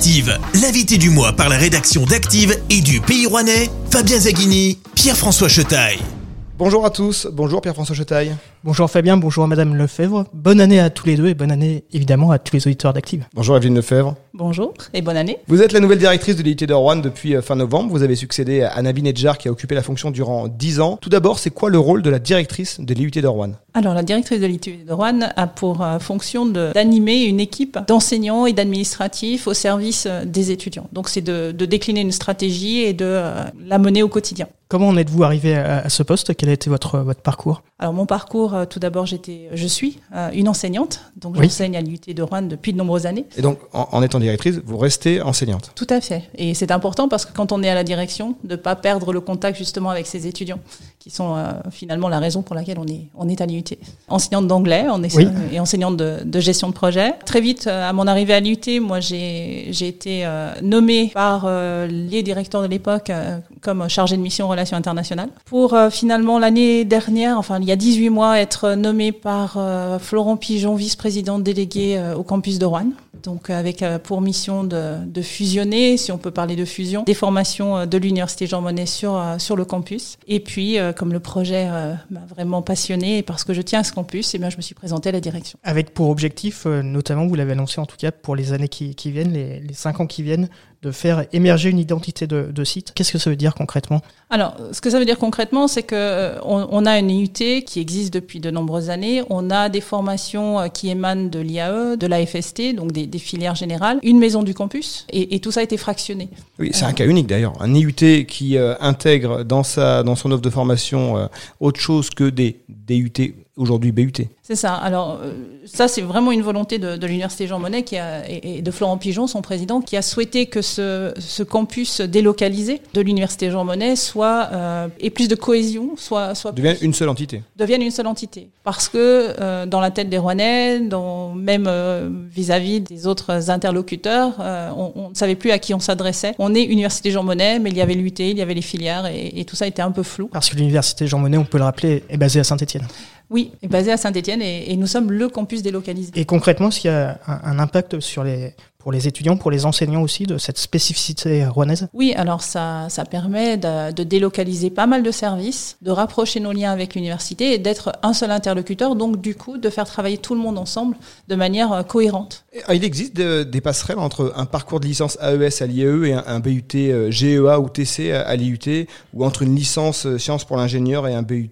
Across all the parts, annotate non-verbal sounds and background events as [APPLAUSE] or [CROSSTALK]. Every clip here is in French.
Active, l'invité du mois par la rédaction d'Active et du Pays Rouennais, Fabien Zaghini, Pierre-François Chetaille. Bonjour à tous, bonjour Pierre-François Chetaille. Bonjour Fabien, bonjour Madame Lefebvre. Bonne année à tous les deux et bonne année évidemment à tous les auditeurs d'Active. Bonjour Evelyne Lefebvre. Bonjour et bonne année. Vous êtes la nouvelle directrice de l'IUT de Rouen depuis euh, fin novembre. Vous avez succédé à Nabi Nedjar qui a occupé la fonction durant 10 ans. Tout d'abord, c'est quoi le rôle de la directrice de l'IUT de Rouen? Alors la directrice de l'IUT de Rouen a pour euh, fonction d'animer une équipe d'enseignants et d'administratifs au service euh, des étudiants. Donc c'est de, de, décliner une stratégie et de la mener au quotidien. Comment en êtes-vous arrivé à, ce poste? Quel a été votre, votre parcours? Alors mon parcours, tout d'abord, j'étais, je suis une enseignante, donc j'enseigne à l'IUT de Rouen depuis de nombreuses années. Et donc en, en étant directrice, vous restez enseignante? Tout à fait. Et c'est important parce que quand on est à la direction, de ne pas perdre le contact justement avec ses étudiants, qui sont euh, finalement la raison pour laquelle on est, on est à l'IUT. Enseignante d'anglais on est, et enseignante de, de, gestion de projet. Très vite, euh, à mon arrivée à l'IUT, moi j'ai été euh, nommée par les directeurs de l'époque comme chargée de mission relations internationales. Pour finalement l'année dernière, enfin il y a 18 mois, être nommée par Florent Pigeon, vice-président délégué au campus de Rouen. Donc avec pour mission de, fusionner, si on peut parler de fusion, des formations de l'université Jean Monnet sur sur le campus. Et puis comme le projet m'a vraiment passionné et parce que je tiens à ce campus, et eh bien je me suis présentée à la direction. Avec pour objectif, notamment vous l'avez annoncé en tout cas pour les années qui, viennent, les cinq ans qui viennent, de faire émerger une identité de, de site. Qu'est-ce que ça veut dire concrètement? Alors, ce que ça veut dire concrètement, c'est que on, on, a une IUT qui existe depuis de nombreuses années. On a des formations qui émanent de l'IAE, de la FST, donc des, des, filières générales, une maison du campus, et, et tout ça a été fractionné. Oui, c'est un cas unique d'ailleurs. Un IUT qui euh, intègre dans sa dans son offre de formation euh, autre chose que des DUT aujourd'hui BUT. C'est ça. Alors euh, ça, c'est vraiment une volonté de, de l'université Jean Monnet qui a, et, de Florent Pigeon, son président, qui a souhaité que ce, ce campus délocalisé de l'université Jean Monnet soit euh, ait plus de cohésion, soit soit devienne une seule entité. Devienne une seule entité, parce que euh, dans la tête des Rouennais, dans même euh, vis-à-vis des autres interlocuteurs, euh, on, on, ne savait plus à qui on s'adressait. On est université Jean Monnet, mais il y avait l'UT, il y avait les filières, et, et tout ça était un peu flou. Parce que l'université Jean Monnet, on peut le rappeler, est basée à Saint-Étienne. Oui, basé à Saint-Etienne et, nous sommes le campus délocalisé. Et concrètement, qu'il y a un, impact sur les, pour les étudiants, pour les enseignants aussi, de cette spécificité rouennaise? Oui, alors ça, ça permet de, de, délocaliser pas mal de services, de rapprocher nos liens avec l'université et d'être un seul interlocuteur, donc du coup de faire travailler tout le monde ensemble de manière euh, cohérente. Il existe de, des passerelles entre un parcours de licence AES à l'IAE et un, un, BUT euh, GEA ou TC à, l'IUT, ou entre une licence euh, sciences pour l'ingénieur et un BUT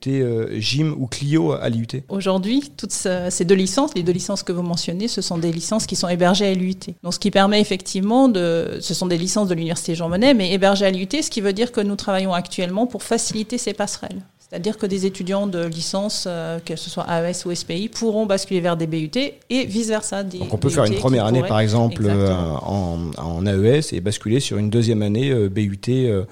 GYM ou Clio à l'IUT? Aujourd'hui, toutes ces deux licences, les deux licences que vous mentionnez, ce sont des licences qui sont hébergées à l'IUT. Donc ce qui permet effectivement de, ce sont des licences de l'université Jean Monnet, mais hébergées à l'IUT, ce qui veut dire que nous travaillons actuellement pour faciliter ces passerelles. C'est-à-dire que des étudiants de licence, euh, que ce soit AES ou SPI, pourront basculer vers des BUT et vice-versa. Donc on peut BUT faire une première année, pourraient... par exemple, euh, en, en, AES et basculer sur une deuxième année euh, BUT.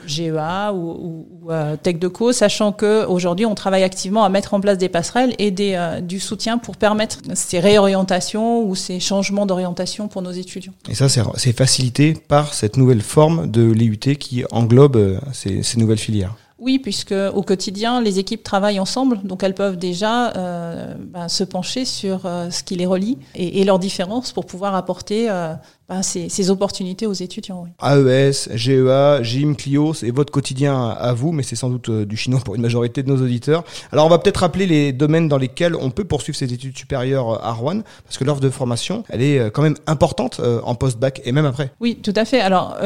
GEA ou, ou, ou Tech de Co, sachant qu'aujourd'hui, on travaille activement à mettre en place des passerelles et des, du soutien pour permettre ces réorientations ou ces changements d'orientation pour nos étudiants. Et ça, c'est facilité par cette nouvelle forme de l'IUT qui englobe ces, ces nouvelles filières. Oui, puisque au quotidien, les équipes travaillent ensemble, donc elles peuvent déjà euh, ben, se pencher sur euh, ce qui les relie et, et leurs différences pour pouvoir apporter euh, ben, ces, ces, opportunités aux étudiants. Oui. AES, GEA, GIM, Clio, c'est votre quotidien à vous, mais c'est sans doute du chinois pour une majorité de nos auditeurs. Alors on va peut-être rappeler les domaines dans lesquels on peut poursuivre ses études supérieures à Rouen, parce que l'offre de formation, elle est quand même importante en post-bac et même après. Oui, tout à fait. Alors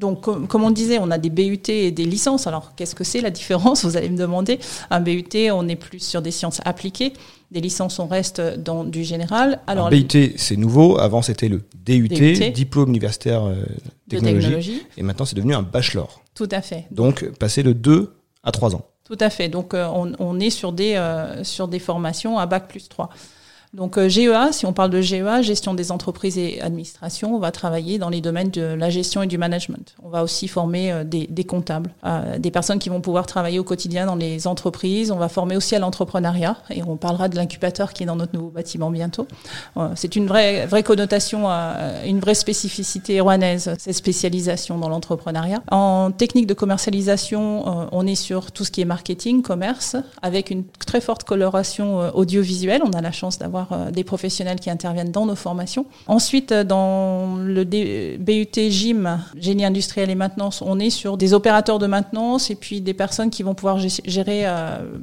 donc, comme, comme, on disait, on a des BUT et des licences. Alors, qu'est-ce que c'est la différence [LAUGHS] Vous allez me demander? Un BUT, on est plus sur des sciences appliquées. Des licences, on reste dans du général. Alors, Alors BUT, c'est nouveau. Avant, c'était le DUT, DUT, diplôme universitaire euh, technologie, de technologie. Et maintenant, c'est devenu un bachelor. Tout à fait. Donc, passer de 2 à 3 ans. Tout à fait. Donc, euh, on, on, est sur des, euh, sur des formations à bac plus 3. Donc euh, GEA, si on parle de GEA, gestion des entreprises et administration, on va travailler dans les domaines de la gestion et du management. On va aussi former euh, des, comptables, euh, des personnes qui vont pouvoir travailler au quotidien dans les entreprises. On va former aussi à l'entrepreneuriat et on parlera de l'incubateur qui est dans notre nouveau bâtiment bientôt. C'est une vraie, vraie connotation, une vraie spécificité rouennaise, cette spécialisation dans l'entrepreneuriat. En technique de commercialisation, on est sur tout ce qui est marketing, commerce, avec une très forte coloration audiovisuelle. On a la chance d'avoir avoir des professionnels qui interviennent dans nos formations. Ensuite, dans le BUT GIM, génie industriel et maintenance, on est sur des opérateurs de maintenance et puis des personnes qui vont pouvoir gérer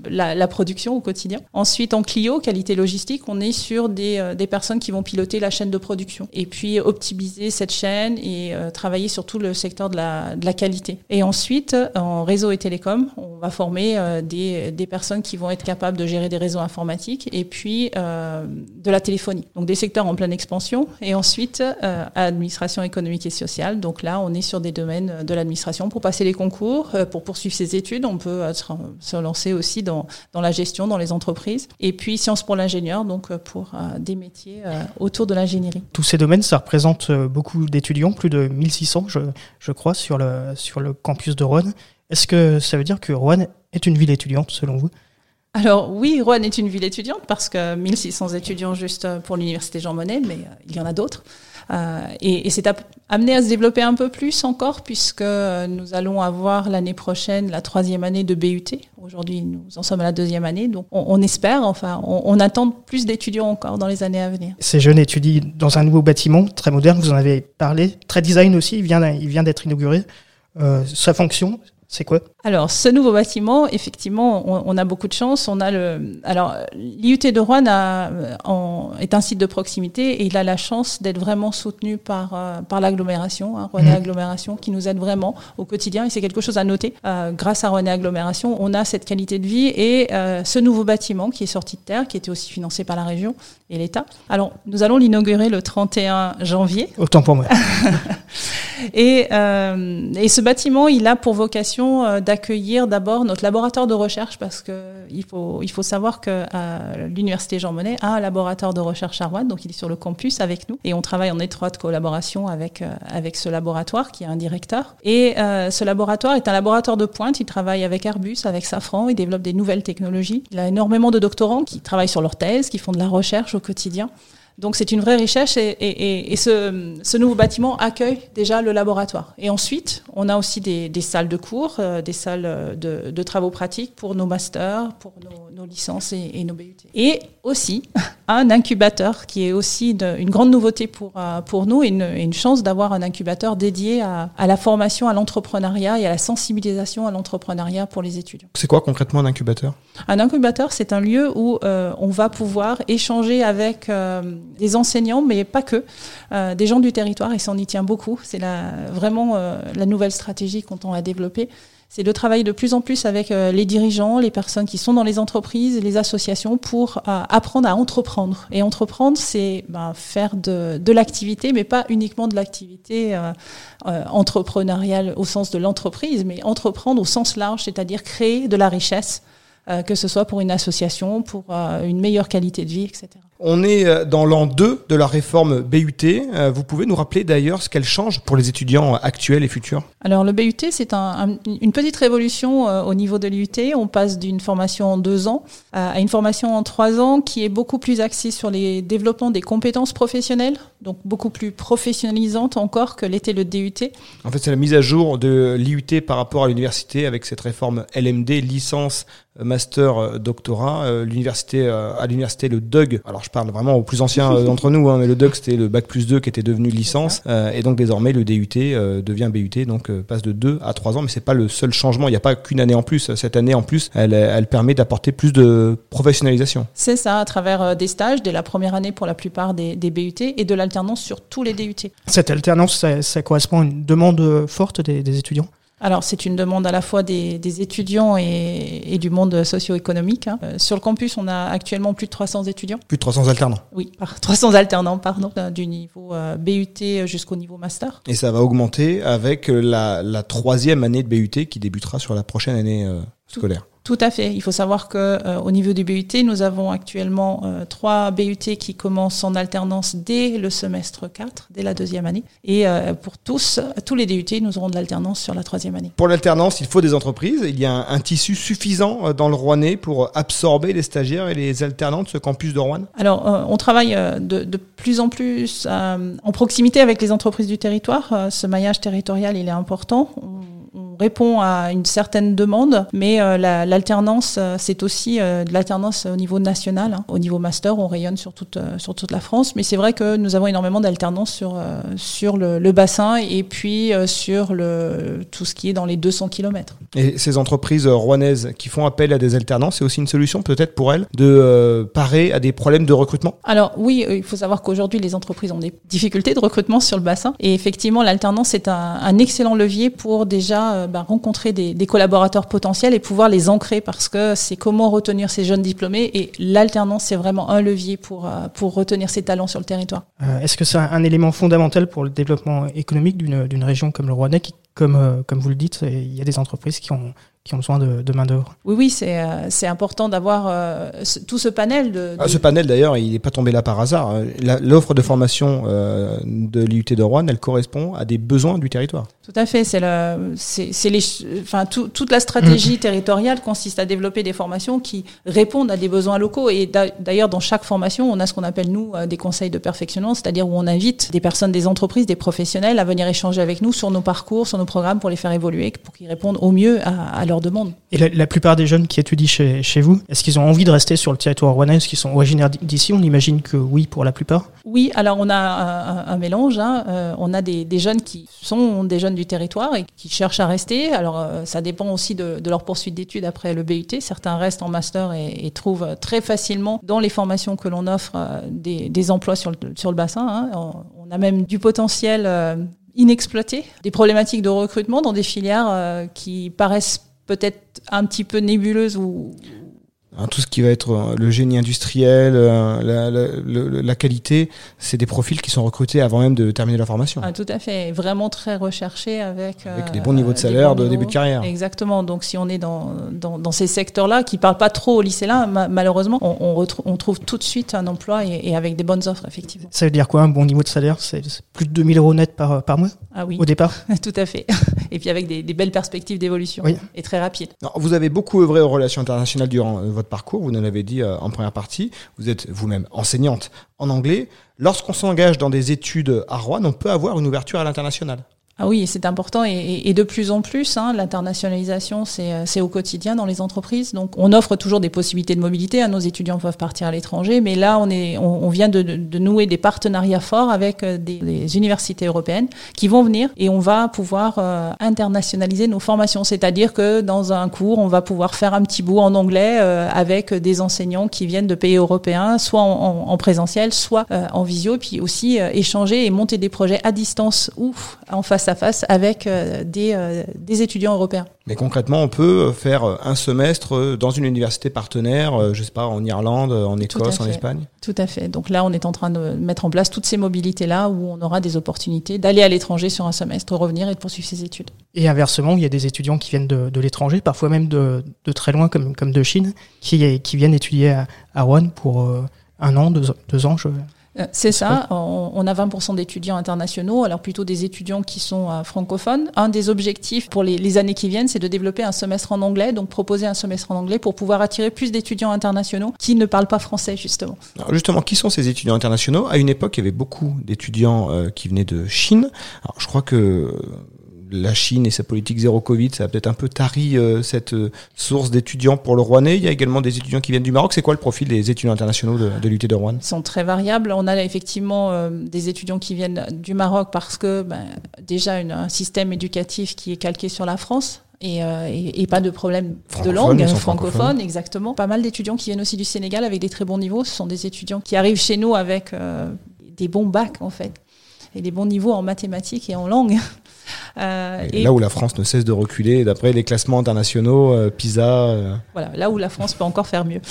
la, la, production au quotidien. Ensuite, en Clio, qualité logistique, on est sur des, personnes qui vont piloter la chaîne de production et puis optimiser cette chaîne et travailler sur tout le secteur de la, qualité. Et ensuite, en réseau et télécom, on va former euh, des, personnes qui vont être capables de gérer des réseaux informatiques et puis euh, de la téléphonie. Donc des secteurs en pleine expansion. Et ensuite, euh, administration économique et sociale. Donc là, on est sur des domaines de l'administration pour passer les concours, euh, pour poursuivre ses études. On peut se lancer aussi dans, dans la gestion, dans les entreprises. Et puis sciences pour l'ingénieur, donc pour des métiers autour de l'ingénierie. Tous ces domaines, ça représente beaucoup d'étudiants, plus de 1600, je, je crois, sur le, sur le campus de Rouen. Est-ce que ça veut dire que Rouen est une ville étudiante selon vous? Alors oui, Rouen est une ville étudiante parce que 1600 étudiants juste pour l'université Jean Monnet, mais euh, il y en a d'autres. Euh, et, c'est amené à se développer un peu plus encore puisque nous allons avoir l'année prochaine la troisième année de BUT. Aujourd'hui, nous en sommes à la deuxième année, donc on, espère, enfin, on, attend plus d'étudiants encore dans les années à venir. Ces jeunes étudient dans un nouveau bâtiment très moderne, vous en avez parlé, très design aussi, il vient, d'être inauguré. Euh, sa fonction, c'est quoi Alors, ce nouveau bâtiment, effectivement, on, a beaucoup de chance. On a le, alors, l'IUT de Rouen a, en, est un site de proximité et il a la chance d'être vraiment soutenu par, euh, par l'agglomération, hein, Rouen mmh. Agglomération, qui nous aide vraiment au quotidien. Et c'est quelque chose à noter. Euh, grâce à Rouen Agglomération, on a cette qualité de vie et euh, ce nouveau bâtiment qui est sorti de terre, qui était aussi financé par la région et l'État. Alors, nous allons l'inaugurer le 31 janvier. Autant pour moi. [LAUGHS] et, et ce bâtiment, il a pour vocation euh, d'accueillir d'abord notre laboratoire de recherche parce que il faut, il faut savoir que l'université Jean Monnet a un laboratoire de recherche à Rouen, donc il est sur le campus avec nous et on travaille en étroite collaboration avec, euh, avec ce laboratoire qui a un directeur. Et euh, ce laboratoire est un laboratoire de pointe, il travaille avec Airbus, avec Safran, il développe des nouvelles technologies. Il a énormément de doctorants qui travaillent sur leur thèse, qui font de la recherche au quotidien. Donc c'est une vraie richesse et, ce, nouveau bâtiment accueille déjà le laboratoire. Et ensuite, on a aussi des, salles de cours, euh, des salles de, travaux pratiques pour nos masters, pour nos, licences et, nos BUT. Et aussi un incubateur qui est aussi une, grande nouveauté pour, euh, pour nous et une, chance d'avoir un incubateur dédié à, la formation à l'entrepreneuriat et à la sensibilisation à l'entrepreneuriat pour les étudiants. C'est quoi concrètement un incubateur? Un incubateur, c'est un lieu où euh, on va pouvoir échanger avec des enseignants, mais pas que, euh, des gens du territoire, et ça en y tient beaucoup. C'est la, vraiment euh, la nouvelle stratégie qu'on tend à développer. C'est de travailler de plus en plus avec euh, les dirigeants, les personnes qui sont dans les entreprises, les associations pour apprendre à entreprendre. Et entreprendre, c'est ben, faire de, de l'activité, mais pas uniquement de l'activité entrepreneuriale au sens de l'entreprise, mais entreprendre au sens large, c'est-à-dire créer de la richesse, que ce soit pour une association, pour une meilleure qualité de vie, etc. On est euh, dans l'an 2 de la réforme BUT. Euh, vous pouvez nous rappeler d'ailleurs ce qu'elle change pour les étudiants actuels et futurs? Alors le BUT, c'est une petite révolution euh, au niveau de l'UT. On passe d'une formation en deux ans à une formation en trois ans qui est beaucoup plus axée sur les développements des compétences professionnelles, donc beaucoup plus professionnalisante encore que l'était le DUT. En fait, c'est la mise à jour de l'IUT par rapport à l'université avec cette réforme LMD, licence, master, doctorat. L'université, à l'université, le DUG. Alors je parle vraiment aux plus anciens euh, d'entre nous, hein, mais le DUG c'était le bac plus 2 qui était devenu licence, euh, et donc désormais le DUT euh, devient BUT, donc passe de 2 à 3 ans, mais c'est pas le seul changement, il n'y a pas qu'une année en plus, cette année en plus, elle, elle permet d'apporter plus de professionnalisation. C'est ça, à travers des stages, dès la première année pour la plupart des, BUT, et de l'alternance sur tous les DUT. Cette alternance, ça, correspond à une demande forte des étudiants? Alors c'est une demande à la fois des, étudiants et, du monde socio-économique. Hein. Euh, sur le campus, on a actuellement plus de 300 étudiants. Plus de 300 alternants Oui, 300 [LAUGHS] alternants, pardon, du niveau euh, BUT jusqu'au niveau master. Et ça va augmenter avec la, troisième année de BUT qui débutera sur la prochaine année euh, scolaire. Tout à fait. Il faut savoir que euh, au niveau du BUT, nous avons actuellement euh, trois BUT qui commencent en alternance dès le semestre 4, dès la deuxième année. Et euh, pour tous, tous les DUT, nous aurons de l'alternance sur la troisième année. Pour l'alternance, il faut des entreprises. Il y a un, tissu suffisant dans le Rouennais pour absorber les stagiaires et les alternants de ce campus de Rouen Alors, on travaille de, de, plus en plus en proximité avec les entreprises du territoire. ce maillage territorial, il est important. On, répond à une certaine demande, mais l'alternance, c'est aussi de l'alternance au niveau national. Hein. Au niveau master, on rayonne sur toute, sur toute la France, mais c'est vrai que nous avons énormément d'alternance sur, sur le, le, bassin et puis sur le, tout ce qui est dans les 200 km. Et ces entreprises rouennaises qui font appel à des alternances, c'est aussi une solution peut-être pour elles de parer à des problèmes de recrutement? Alors oui, il faut savoir qu'aujourd'hui les entreprises ont des difficultés de recrutement sur le bassin et effectivement l'alternance est un, excellent levier pour déjà bah, rencontrer des, collaborateurs potentiels et pouvoir les ancrer parce que c'est comment retenir ces jeunes diplômés et l'alternance c'est vraiment un levier pour, euh, pour retenir ces talents sur le territoire. Euh, est-ce que c'est un élément fondamental pour le développement économique d'une région comme le Rouennais qui, comme, comme vous le dites, il y a des entreprises qui ont qui ont besoin de, de main-d'œuvre. Oui, oui, c'est euh, c'est important d'avoir euh, tout ce panel. De, ah, ce panel, d'ailleurs, il n'est pas tombé là par hasard. L'offre de formation euh, de l'IUT de Rouen, elle correspond à des besoins du territoire. Tout à fait. C'est le, c'est les, enfin, tout, toute la stratégie mmh. territoriale consiste à développer des formations qui répondent à des besoins locaux. Et d'ailleurs, dans chaque formation, on a ce qu'on appelle nous des conseils de perfectionnement, c'est-à-dire où on invite des personnes, des entreprises, des professionnels à venir échanger avec nous sur nos parcours, sur nos programmes, pour les faire évoluer, pour qu'ils répondent au mieux à, à leurs demande. Et la, plupart des jeunes qui étudient chez, chez vous, est-ce qu'ils ont envie de rester sur le territoire rouennais Est-ce qu'ils sont originaires d'ici? On imagine que oui pour la plupart. Oui, alors on a un, mélange. Hein. Euh, on a des, jeunes qui sont des jeunes du territoire et qui cherchent à rester. Alors euh, ça dépend aussi de, leur poursuite d'études après le BUT. Certains restent en master et, trouvent très facilement dans les formations que l'on offre euh, des, des, emplois sur le, sur le bassin. Hein. On, a même du potentiel inexploité, des problématiques de recrutement dans des filières qui paraissent peut-être un petit peu nébuleuse ou Hein, tout ce qui va être euh, le génie industriel, euh, la, la, la, qualité, c'est des profils qui sont recrutés avant même de terminer la formation. Ah, tout à fait, vraiment très recherché avec, avec des bons niveaux de salaire de début de carrière. Exactement, donc si on est dans, dans, dans ces secteurs-là, qui ne parlent pas trop aux lycéens, malheureusement, on, on, on, trouve tout de suite un emploi et, et, avec des bonnes offres, effectivement. Ça veut dire quoi un bon niveau de salaire? C'est plus de 2000 euros net par, par mois? Ah, oui. au départ? [LAUGHS] Tout à fait, [LAUGHS] et puis avec des, des belles perspectives d'évolution oui. et très rapides. vous avez beaucoup œuvré aux relations internationales durant euh, parcours, vous nous l'avez dit euh, en première partie, vous êtes vous-même enseignante en anglais. Lorsqu'on s'engage dans des études à Rouen, on peut avoir une ouverture à l'international. Ah oui, c'est important et, de plus en plus, hein, l'internationalisation, euh, c'est au quotidien dans les entreprises. Donc, on offre toujours des possibilités de mobilité. Hein, nos étudiants peuvent partir à l'étranger, mais là, on, est, on, vient de, nouer des partenariats forts avec euh, des, universités européennes qui vont venir et on va pouvoir euh, internationaliser nos formations. C'est-à-dire que dans un cours, on va pouvoir faire un petit bout en anglais avec des enseignants qui viennent de pays européens, soit en présentiel, soit en visio, puis aussi échanger et monter des projets à distance ou en face à face avec euh, des, euh, des étudiants européens. Mais concrètement, on peut faire un semestre dans une université partenaire, je sais pas, en Irlande, en Écosse, en Espagne Tout à fait. Donc là, on est en train de mettre en place toutes ces mobilités-là où on aura des opportunités d'aller à l'étranger sur un semestre, revenir et de poursuivre ses études. Et inversement, il y a des étudiants qui viennent de, de l'étranger, parfois même de, de, très loin, comme, comme de Chine, qui, qui viennent étudier à, à Rouen pour euh, un an, deux, deux ans, je, euh, c'est ça. On, a 20% d'étudiants internationaux, alors plutôt des étudiants qui sont euh, francophones. Un des objectifs pour les, années qui viennent, c'est de développer un semestre en anglais, donc proposer un semestre en anglais pour pouvoir attirer plus d'étudiants internationaux qui ne parlent pas français, justement. Alors justement, qui sont ces étudiants internationaux? À une époque, il y avait beaucoup d'étudiants euh, qui venaient de Chine. Alors je crois que la Chine et sa politique zéro Covid, ça a peut-être un peu tari euh, cette euh, source d'étudiants pour le Rouennais. Il y a également des étudiants qui viennent du Maroc. C'est quoi le profil des étudiants internationaux de, de l'UT de Rouen? Ils sont très variables. On a effectivement euh, des étudiants qui viennent du Maroc parce que ben, déjà une, un système éducatif qui est calqué sur la France. Et, et, et, pas de problème de langue francophone, exactement. Pas mal d'étudiants qui viennent aussi du Sénégal avec des très bons niveaux. Ce sont des étudiants qui arrivent chez nous avec des bons bacs en fait et des bons niveaux en mathématiques et en langue. Euh, et là où la France ne cesse de reculer, d'après les classements internationaux, euh, PISA. Euh. Voilà, là où la France peut encore faire mieux.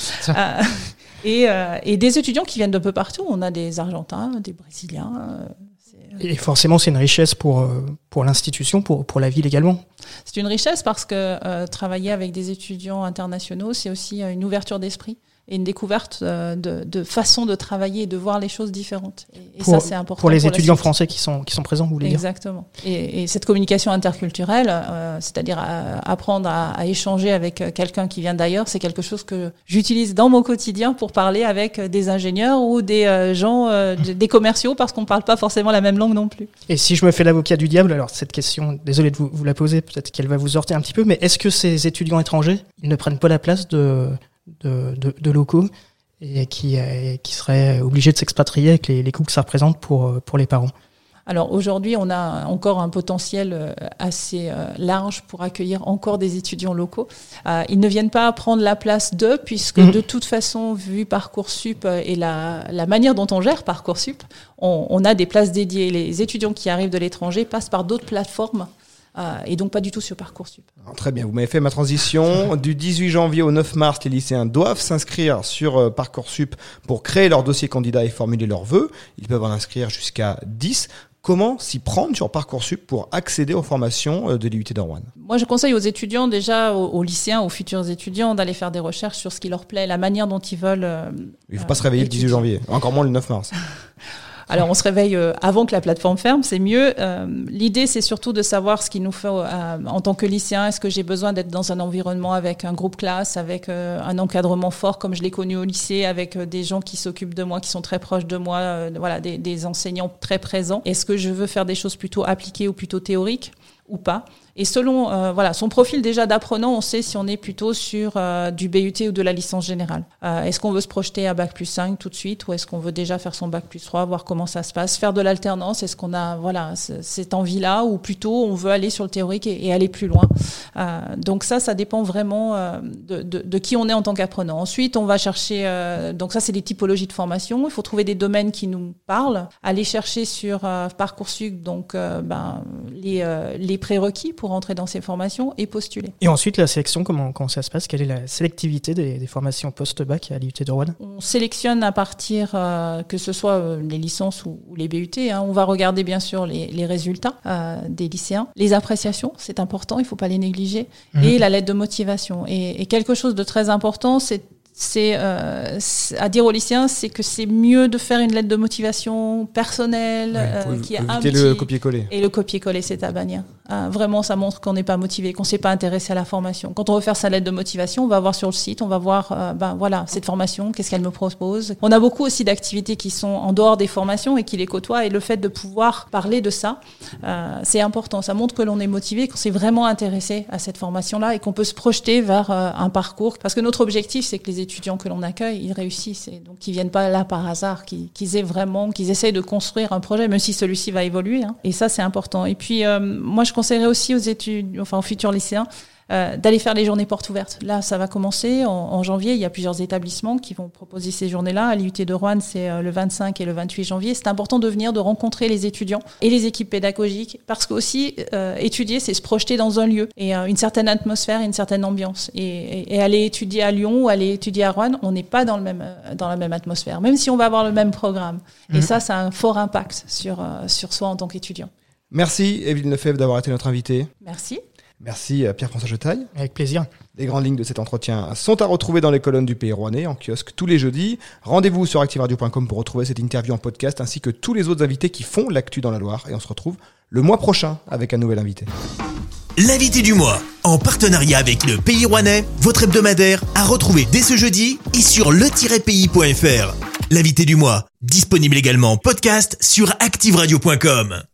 Et, et, des étudiants qui viennent d'un peu partout. On a des Argentins, des Brésiliens. et forcément, c'est une richesse pour, pour l'institution, pour, pour la ville également. C'est une richesse parce que travailler avec des étudiants internationaux, c'est aussi une ouverture d'esprit et une découverte euh, de, de façon de travailler et de voir les choses différentes. Et, pour, ça, c'est important. Pour les étudiants français qui sont, qui sont présents, vous voulez Exactement. dire? Exactement. Et, et, cette communication interculturelle, euh, c'est-à-dire apprendre à, à, échanger avec euh, quelqu'un qui vient d'ailleurs, c'est quelque chose que j'utilise dans mon quotidien pour parler avec des ingénieurs ou des euh, gens, euh, des commerciaux, parce qu'on ne parle pas forcément la même langue non plus. Et si je me fais l'avocat du diable, alors cette question, désolé de vous, vous la poser, peut-être qu'elle va vous heurter un petit peu, mais est-ce que ces étudiants étrangers, ils ne prennent pas la place de de, de, de locaux et qui, euh, qui seraient obligés de s'expatrier avec les, les coûts que ça représente pour, euh, pour les parents. Alors aujourd'hui, on a encore un potentiel euh, assez large pour accueillir encore des étudiants locaux. Ils ne viennent pas prendre la place d'eux, puisque mmh. de toute façon, vu Parcoursup et la, la manière dont on gère Parcoursup, on, on, a des places dédiées. Les étudiants qui arrivent de l'étranger passent par d'autres plateformes euh, et donc pas du tout sur Parcoursup. Alors, très bien, vous m'avez fait ma transition. [LAUGHS] Du 18 janvier au 9 mars, les lycéens doivent s'inscrire sur euh, Parcoursup pour créer leur dossier candidat et formuler leurs vœux. Ils peuvent en inscrire jusqu'à 10. Comment s'y prendre sur Parcoursup pour accéder aux formations euh, de l'IUT Rouen Moi, je conseille aux étudiants, déjà aux, aux, lycéens, aux futurs étudiants, d'aller faire des recherches sur ce qui leur plaît, la manière dont ils veulent. Euh, Il ne faut pas se réveiller étudier. le 18 janvier, encore moins le 9 mars. [LAUGHS] Alors on se réveille euh, avant que la plateforme ferme, c'est mieux. Euh, L'idée, c'est surtout de savoir ce qu'il nous faut euh, en tant que lycéen. Est-ce que j'ai besoin d'être dans un environnement avec un groupe classe, avec un encadrement fort comme je l'ai connu au lycée, avec des gens qui s'occupent de moi, qui sont très proches de moi, voilà, des, des enseignants très présents? Est-ce que je veux faire des choses plutôt appliquées ou plutôt théoriques ou pas? Et selon euh, voilà son profil déjà d'apprenant, on sait si on est plutôt sur euh, du BUT ou de la licence générale. Euh, est-ce qu'on veut se projeter à bac plus 5 tout de suite ou est-ce qu'on veut déjà faire son bac plus 3, voir comment ça se passe, faire de l'alternance? Est-ce qu'on a voilà cette envie-là ou plutôt on veut aller sur le théorique et, aller plus loin? Euh, Donc ça, ça dépend vraiment euh, de, de, de, qui on est en tant qu'apprenant. Ensuite, on va chercher euh, donc ça c'est des typologies de formation. Il faut trouver des domaines qui nous parlent, aller chercher sur parcoursup donc ben, les, les prérequis pour rentrer dans ces formations et postuler. Et ensuite, la sélection, comment, comment ça se passe? Quelle est la sélectivité des, des formations post-bac à l'IUT de Rouen? On sélectionne à partir, euh, que ce soit euh, les licences ou, ou les BUT, hein, on va regarder bien sûr les, les résultats euh, des lycéens, les appréciations, c'est important, il ne faut pas les négliger, mmh. et la lettre de motivation. Et, et quelque chose de très important, c'est c'est euh, à dire aux lycéens, c'est que c'est mieux de faire une lettre de motivation personnelle ouais, euh, qui est un petit, le copier-coller. Et le copier-coller, c'est à bannir. Euh, vraiment, ça montre qu'on n'est pas motivé, qu'on s'est pas intéressé à la formation. Quand on veut faire sa lettre de motivation, on va voir sur le site, on va voir, euh, ben voilà, cette formation, qu'est-ce qu'elle me propose. On a beaucoup aussi d'activités qui sont en dehors des formations et qui les côtoient. Et le fait de pouvoir parler de ça, euh, c'est important. Ça montre que l'on est motivé, qu'on s'est vraiment intéressé à cette formation-là et qu'on peut se projeter vers euh, un parcours. Parce que notre objectif, c'est que les étudiants que l'on accueille, ils réussissent et donc qu'ils viennent pas là par hasard, qu'ils qu aient vraiment, qu'ils essayent de construire un projet, même si celui-ci va évoluer. Hein. Et ça, c'est important. Et puis, euh, moi, je conseillerais aussi aux études, enfin aux futurs lycéens, euh, d'aller faire les journées portes ouvertes. Là, ça va commencer en, en, janvier. Il y a plusieurs établissements qui vont proposer ces journées-là. À l'IUT de Rouen, c'est euh, le 25 et le 28 janvier. C'est important de venir, de rencontrer les étudiants et les équipes pédagogiques, parce qu'aussi euh, étudier, c'est se projeter dans un lieu et euh, une certaine atmosphère, une certaine ambiance. Et, et, et, aller étudier à Lyon ou aller étudier à Rouen, on n'est pas dans le même dans la même atmosphère, même si on va avoir le même programme. Mmh. Et ça, ça a un fort impact sur sur soi en tant qu'étudiant. Merci Evelyne Lefebvre d'avoir été notre invitée. Merci. Merci Pierre-François Jetaille. Avec plaisir. Les grandes lignes de cet entretien sont à retrouver dans les colonnes du Pays Rouennais en kiosque tous les jeudis. Rendez-vous sur activeradio.com pour retrouver cette interview en podcast ainsi que tous les autres invités qui font l'actu dans la Loire. Et on se retrouve le mois prochain avec un nouvel invité. L'invité du mois, en partenariat avec le Pays Rouennais, votre hebdomadaire à retrouver dès ce jeudi et sur le-pays.fr. L'invité du mois, disponible également en podcast sur activeradio.com.